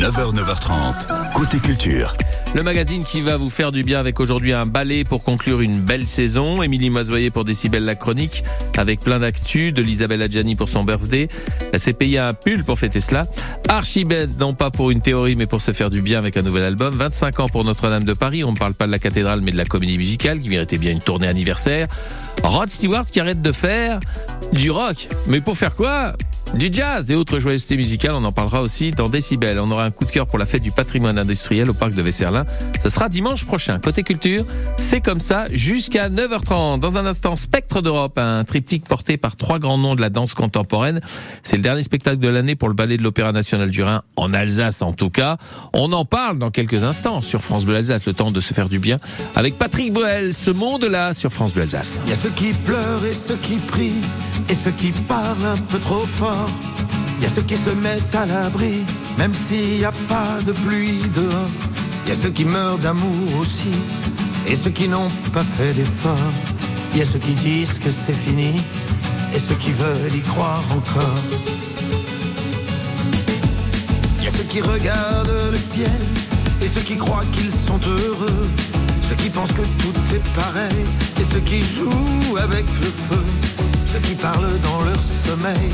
9h, 9h30, côté culture. Le magazine qui va vous faire du bien avec aujourd'hui un ballet pour conclure une belle saison. Émilie Mazoyer pour Décibel la chronique avec plein d'actu. De l'Isabelle Adjani pour son birthday. Elle s'est payé un pull pour fêter cela. Archibald, non pas pour une théorie mais pour se faire du bien avec un nouvel album. 25 ans pour Notre-Dame de Paris. On ne parle pas de la cathédrale mais de la comédie musicale qui méritait bien une tournée anniversaire. Rod Stewart qui arrête de faire du rock. Mais pour faire quoi? Du jazz et autres joyeusetés musicales, on en parlera aussi dans Décibel. On aura un coup de cœur pour la fête du patrimoine industriel au parc de Vesserlin. Ce sera dimanche prochain. Côté culture, c'est comme ça jusqu'à 9h30. Dans un instant, Spectre d'Europe, un triptyque porté par trois grands noms de la danse contemporaine. C'est le dernier spectacle de l'année pour le ballet de l'Opéra National du Rhin, en Alsace en tout cas. On en parle dans quelques instants sur France Bleu Alsace, le temps de se faire du bien avec Patrick Bruel, ce monde-là sur France Bleu Alsace. Il y a ceux qui pleurent et ceux qui prient et ceux qui parlent un peu trop fort. Il y a ceux qui se mettent à l'abri, même s'il n'y a pas de pluie dehors. Y a ceux qui meurent d'amour aussi, et ceux qui n'ont pas fait d'effort. Y a ceux qui disent que c'est fini, et ceux qui veulent y croire encore. Y a ceux qui regardent le ciel, et ceux qui croient qu'ils sont heureux. Ceux qui pensent que tout est pareil, et ceux qui jouent avec le feu. Ceux qui parlent dans leur sommeil,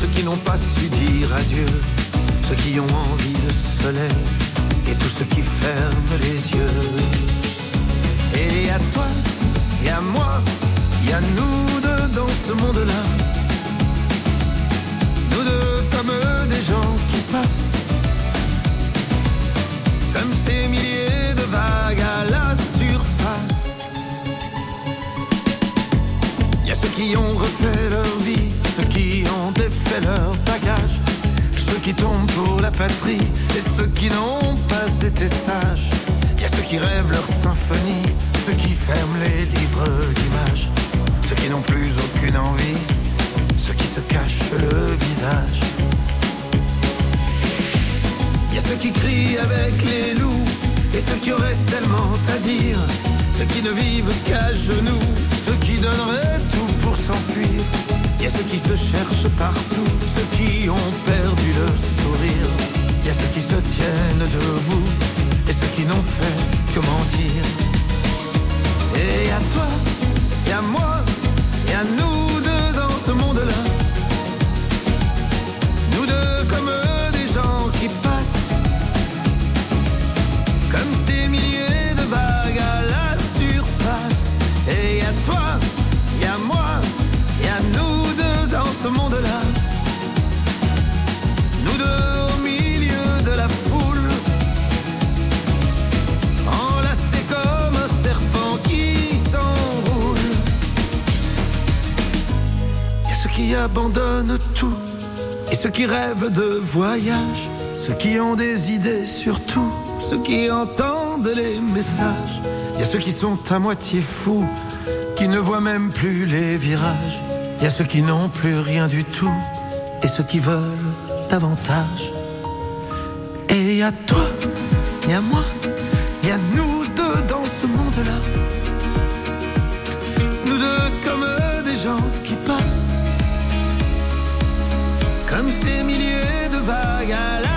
ceux qui n'ont pas su dire adieu, ceux qui ont envie de soleil, et tous ceux qui ferment les yeux. Et à toi, et à moi, y a nous deux dans ce monde-là. Nous deux comme des gens qui passent, comme ces milliers de vagues à la surface. Y a ceux qui ont refait leur vie, ceux qui ont défait leur bagage, ceux qui tombent pour la patrie et ceux qui n'ont pas été sages. Il y a ceux qui rêvent leur symphonie, ceux qui ferment les livres d'images, ceux qui n'ont plus aucune envie, ceux qui se cachent le visage. Il y a ceux qui crient avec les loups et ceux qui auraient tellement à dire, ceux qui ne vivent qu'à genoux, ceux qui donneraient tout pour s'enfuir. Il y a ceux qui se cherchent partout, ceux qui ont perdu le sourire. Il y a ceux qui se tiennent debout et ceux qui n'ont fait que mentir. Abandonnent tout, et ceux qui rêvent de voyage, ceux qui ont des idées sur tout, ceux qui entendent les messages. Il y a ceux qui sont à moitié fous, qui ne voient même plus les virages. Il y a ceux qui n'ont plus rien du tout, et ceux qui veulent davantage. Et il toi, il y a moi, ces milliers de vagues à la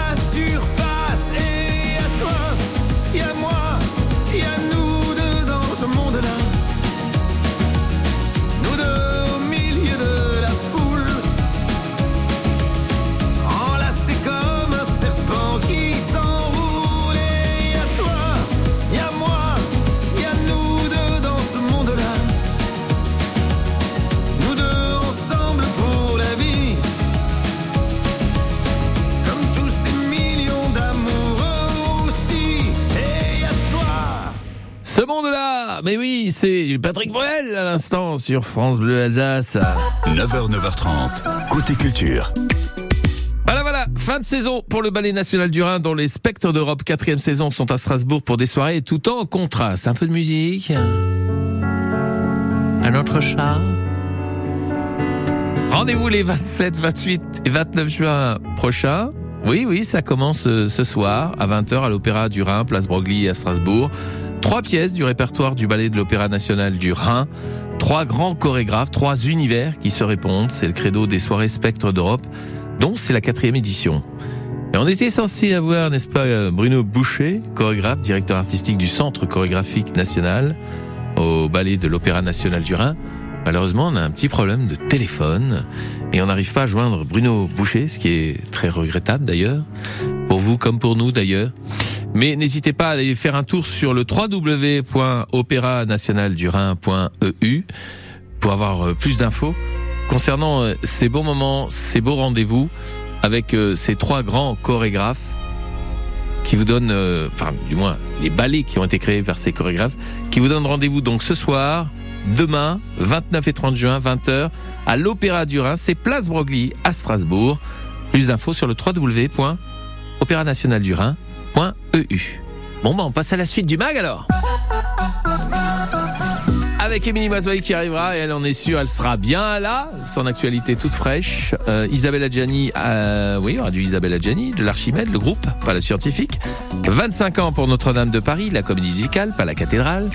Patrick Bruel à l'instant sur France Bleu Alsace. 9h, 9h30, côté culture. Voilà, voilà, fin de saison pour le Ballet National du Rhin dont les Spectres d'Europe quatrième saison sont à Strasbourg pour des soirées tout en contraste. Un peu de musique. Un autre chat. Rendez-vous les 27, 28 et 29 juin prochains. Oui, oui, ça commence euh, ce soir à 20h à l'Opéra du Rhin, place Broglie à Strasbourg. Trois pièces du répertoire du Ballet de l'Opéra National du Rhin. Trois grands chorégraphes, trois univers qui se répondent. C'est le credo des soirées Spectres d'Europe, dont c'est la quatrième édition. Et on était censé avoir, n'est-ce pas, Bruno Boucher, chorégraphe, directeur artistique du Centre chorégraphique national au ballet de l'Opéra national du Rhin. Malheureusement, on a un petit problème de téléphone et on n'arrive pas à joindre Bruno Boucher, ce qui est très regrettable d'ailleurs, pour vous comme pour nous d'ailleurs. Mais n'hésitez pas à aller faire un tour sur le www.opéranationaldurin.eu pour avoir euh, plus d'infos concernant euh, ces beaux moments, ces beaux rendez-vous avec euh, ces trois grands chorégraphes qui vous donnent, enfin du moins les ballets qui ont été créés par ces chorégraphes, qui vous donnent rendez-vous donc ce soir, demain, 29 et 30 juin, 20h, à l'Opéra du Rhin, c'est Place Broglie à Strasbourg. Plus d'infos sur le www.opéranationaldurin.eu. Bon bah on passe à la suite du mag alors avec Émilie Mazoy qui arrivera et elle en est sûre, elle sera bien là, son actualité toute fraîche. Euh, Isabelle Adjani, euh, oui, y aura du Isabelle Adjani, de l'Archimède, le groupe, pas la scientifique. 25 ans pour Notre-Dame de Paris, la comédie musicale, pas la cathédrale.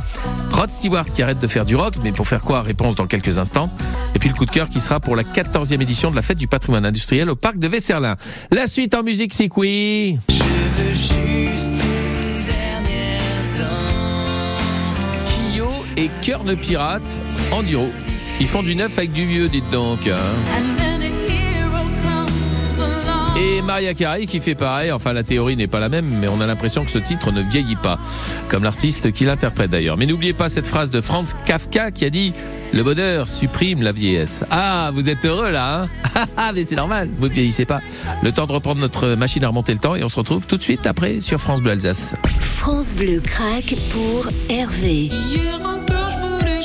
Rod Stewart qui arrête de faire du rock, mais pour faire quoi? Réponse dans quelques instants. Et puis le coup de cœur qui sera pour la 14e édition de la fête du patrimoine industriel au parc de Vesserlin. La suite en musique, c'est quoi? Et Cœur de Pirate en duro. Ils font du neuf avec du vieux, dites donc. Hein. Et Maria Carey qui fait pareil, enfin la théorie n'est pas la même, mais on a l'impression que ce titre ne vieillit pas, comme l'artiste qui l'interprète d'ailleurs. Mais n'oubliez pas cette phrase de Franz Kafka qui a dit « Le bonheur supprime la vieillesse ». Ah, vous êtes heureux là, hein Ah, mais c'est normal, vous ne vieillissez pas. Le temps de reprendre notre machine à remonter le temps et on se retrouve tout de suite après sur France Bleu Alsace. France Bleu craque pour Hervé.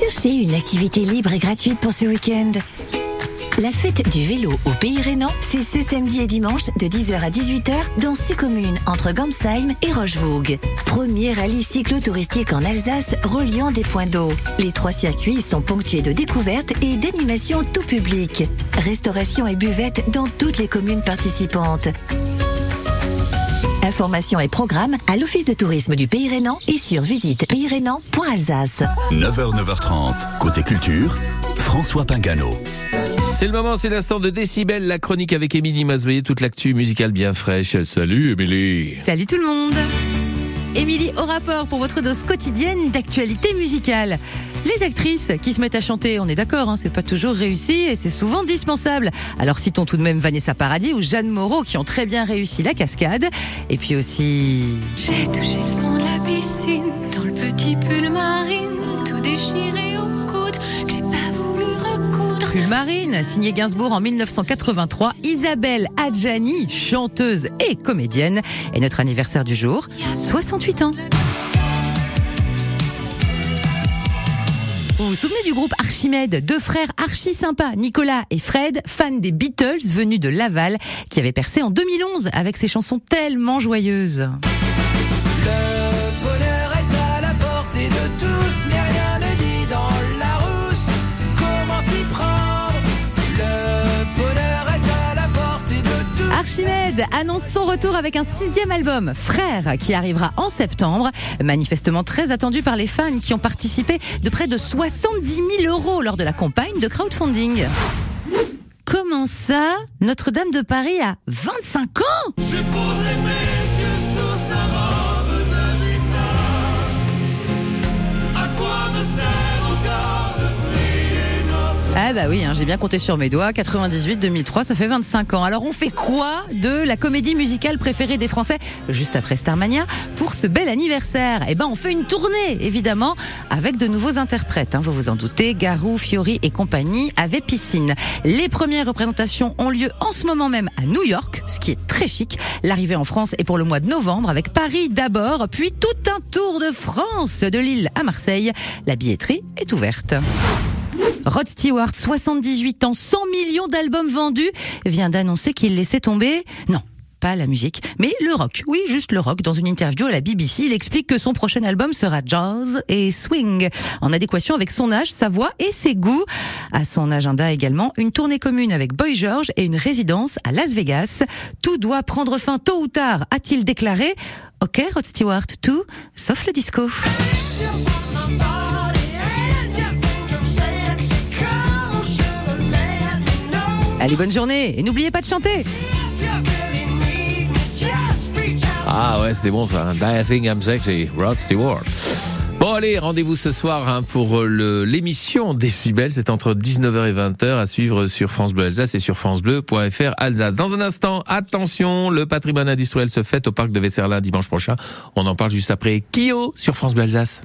Cherchez une activité libre et gratuite pour ce week-end la fête du vélo au Pays Rhénan, c'est ce samedi et dimanche de 10h à 18h dans six communes entre Gamsheim et Rochevoog. Premier rallye cyclo-touristique en Alsace reliant des points d'eau. Les trois circuits sont ponctués de découvertes et d'animations tout public. Restauration et buvette dans toutes les communes participantes. Informations et programmes à l'Office de tourisme du Pays Rhénan et sur visite paysérénan.alsace. 9h, 9h30, côté culture, François Pingano. C'est le moment, c'est l'instant de Décibel, la chronique avec Émilie Mazoyer, toute l'actu musicale bien fraîche. Salut Émilie. Salut tout le monde. Émilie au rapport pour votre dose quotidienne d'actualité musicale. Les actrices qui se mettent à chanter, on est d'accord, hein, c'est pas toujours réussi et c'est souvent dispensable. Alors citons tout de même Vanessa Paradis ou Jeanne Moreau qui ont très bien réussi la cascade. Et puis aussi... J'ai touché le fond de la piscine dans le petit pull marine, tout déchiré Marine, signé Gainsbourg en 1983. Isabelle Adjani, chanteuse et comédienne, est notre anniversaire du jour, 68 ans. Vous vous souvenez du groupe Archimède? Deux frères archi sympas, Nicolas et Fred, fans des Beatles venus de Laval, qui avaient percé en 2011 avec ses chansons tellement joyeuses. Archimède annonce son retour avec un sixième album, Frère, qui arrivera en septembre. Manifestement très attendu par les fans qui ont participé de près de 70 000 euros lors de la campagne de crowdfunding. Comment ça Notre-Dame de Paris a 25 ans? Ah bah oui, hein, j'ai bien compté sur mes doigts. 98, 2003, ça fait 25 ans. Alors on fait quoi de la comédie musicale préférée des Français juste après Starmania pour ce bel anniversaire? Eh ben on fait une tournée évidemment avec de nouveaux interprètes. Hein, vous vous en doutez, Garou, Fiori et compagnie avec piscine. Les premières représentations ont lieu en ce moment même à New York, ce qui est très chic. L'arrivée en France est pour le mois de novembre avec Paris d'abord, puis tout un tour de France de Lille à Marseille. La billetterie est ouverte. Rod Stewart, 78 ans, 100 millions d'albums vendus, vient d'annoncer qu'il laissait tomber. Non, pas la musique, mais le rock. Oui, juste le rock. Dans une interview à la BBC, il explique que son prochain album sera jazz et swing, en adéquation avec son âge, sa voix et ses goûts. À son agenda également, une tournée commune avec Boy George et une résidence à Las Vegas. Tout doit prendre fin tôt ou tard, a-t-il déclaré. Ok, Rod Stewart, tout, sauf le disco. Allez, bonne journée et n'oubliez pas de chanter. Ah ouais, c'était bon ça. I think I'm sexy, Rod Stewart. Bon allez, rendez-vous ce soir hein, pour le- l'émission Décibel. C'est entre 19h et 20h à suivre sur France Bleu Alsace et sur francebleu.fr Alsace. Dans un instant, attention, le patrimoine industriel se fête au parc de Vesserlin dimanche prochain. On en parle juste après. Kyo sur France Bleu Alsace?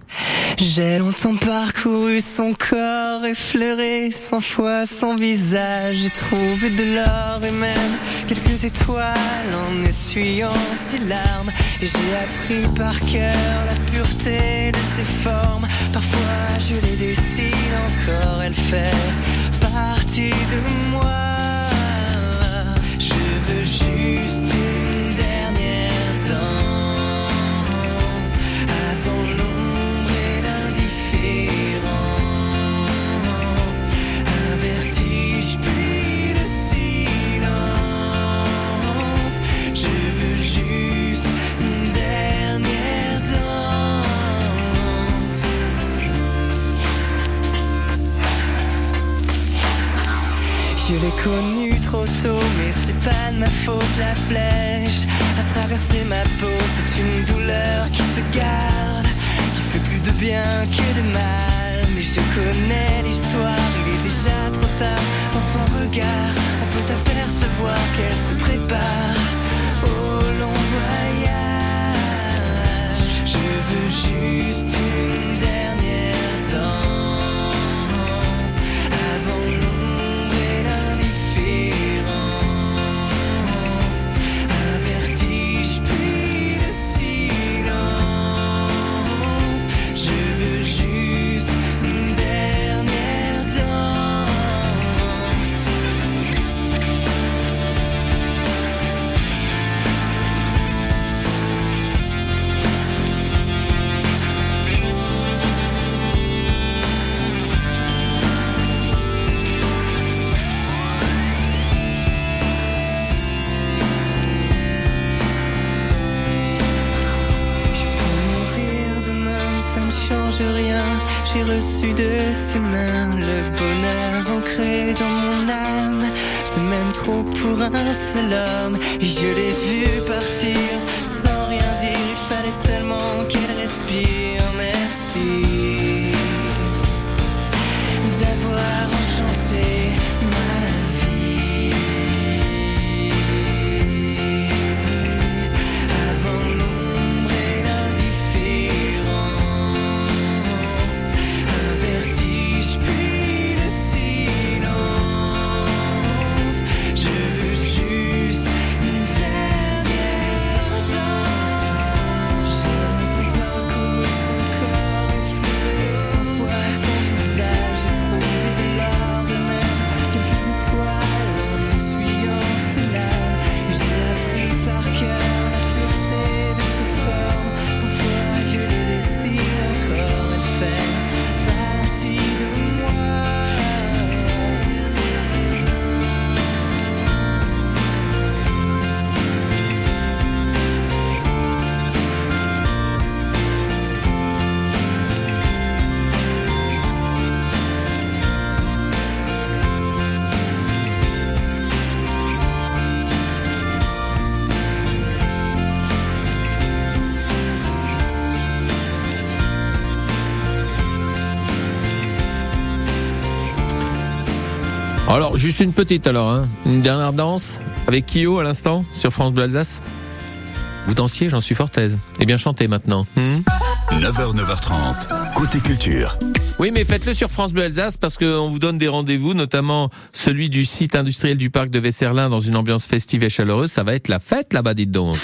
J'ai longtemps parcouru son corps, effleuré cent fois son visage. J'ai trouvé de l'or et quelques étoiles en essuyant ses larmes. J'ai appris par cœur la pureté de ses Parfois je les dessine encore, elle fait partie de moi. Je veux juste faute. La flèche a traversé ma peau, c'est une douleur qui se garde, qui fait plus de bien que de mal. Mais je connais l'histoire, il est déjà trop tard. Dans son regard, on peut apercevoir qu'elle se prépare au long voyage. Je veux juste le bonheur ancré dans mon âme. C'est même trop pour un seul homme. Et je l'ai vu partir Alors, juste une petite alors, hein. une dernière danse avec Kyo à l'instant sur France Bleu Alsace. Vous dansiez, j'en suis fort aise. Et bien chanté maintenant. Hmm 9h, 9h30, côté culture. Oui, mais faites-le sur France Bleu Alsace parce qu'on vous donne des rendez-vous, notamment celui du site industriel du parc de Vesserlin dans une ambiance festive et chaleureuse. Ça va être la fête là-bas, dites donc.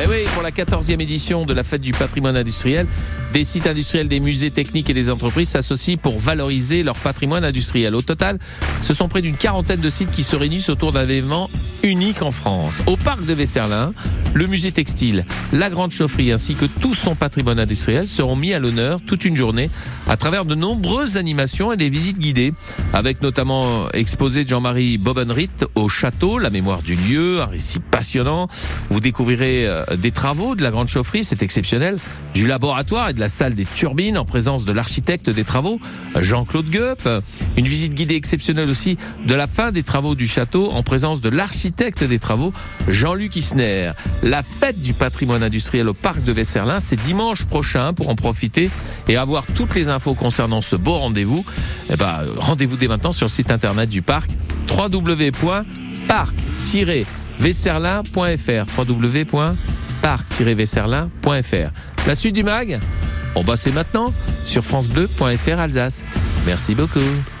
Eh oui, pour la 14e édition de la fête du patrimoine industriel, des sites industriels, des musées techniques et des entreprises s'associent pour valoriser leur patrimoine industriel. Au total, ce sont près d'une quarantaine de sites qui se réunissent autour d'un événement unique en France. Au parc de Vesserlin, le musée textile, la grande chaufferie ainsi que tout son patrimoine industriel seront mis à l'honneur toute une journée à travers de nombreuses animations et des visites guidées, avec notamment exposé Jean-Marie Bobenrit au château, la mémoire du lieu, un récit passionnant. Vous découvrirez euh, des travaux de la grande chaufferie, c'est exceptionnel, du laboratoire et de la salle des turbines en présence de l'architecte des travaux, Jean-Claude Gueup. Une visite guidée exceptionnelle aussi de la fin des travaux du château en présence de l'architecte des travaux, Jean-Luc Isner. La fête du patrimoine industriel au parc de Vesserlin, c'est dimanche prochain pour en profiter et avoir toutes les infos concernant ce beau rendez-vous. Eh ben, rendez-vous dès maintenant sur le site internet du parc www.parc-vesserlin.fr La suite du mag? On bah c'est maintenant sur francebleu.fr Alsace. Merci beaucoup.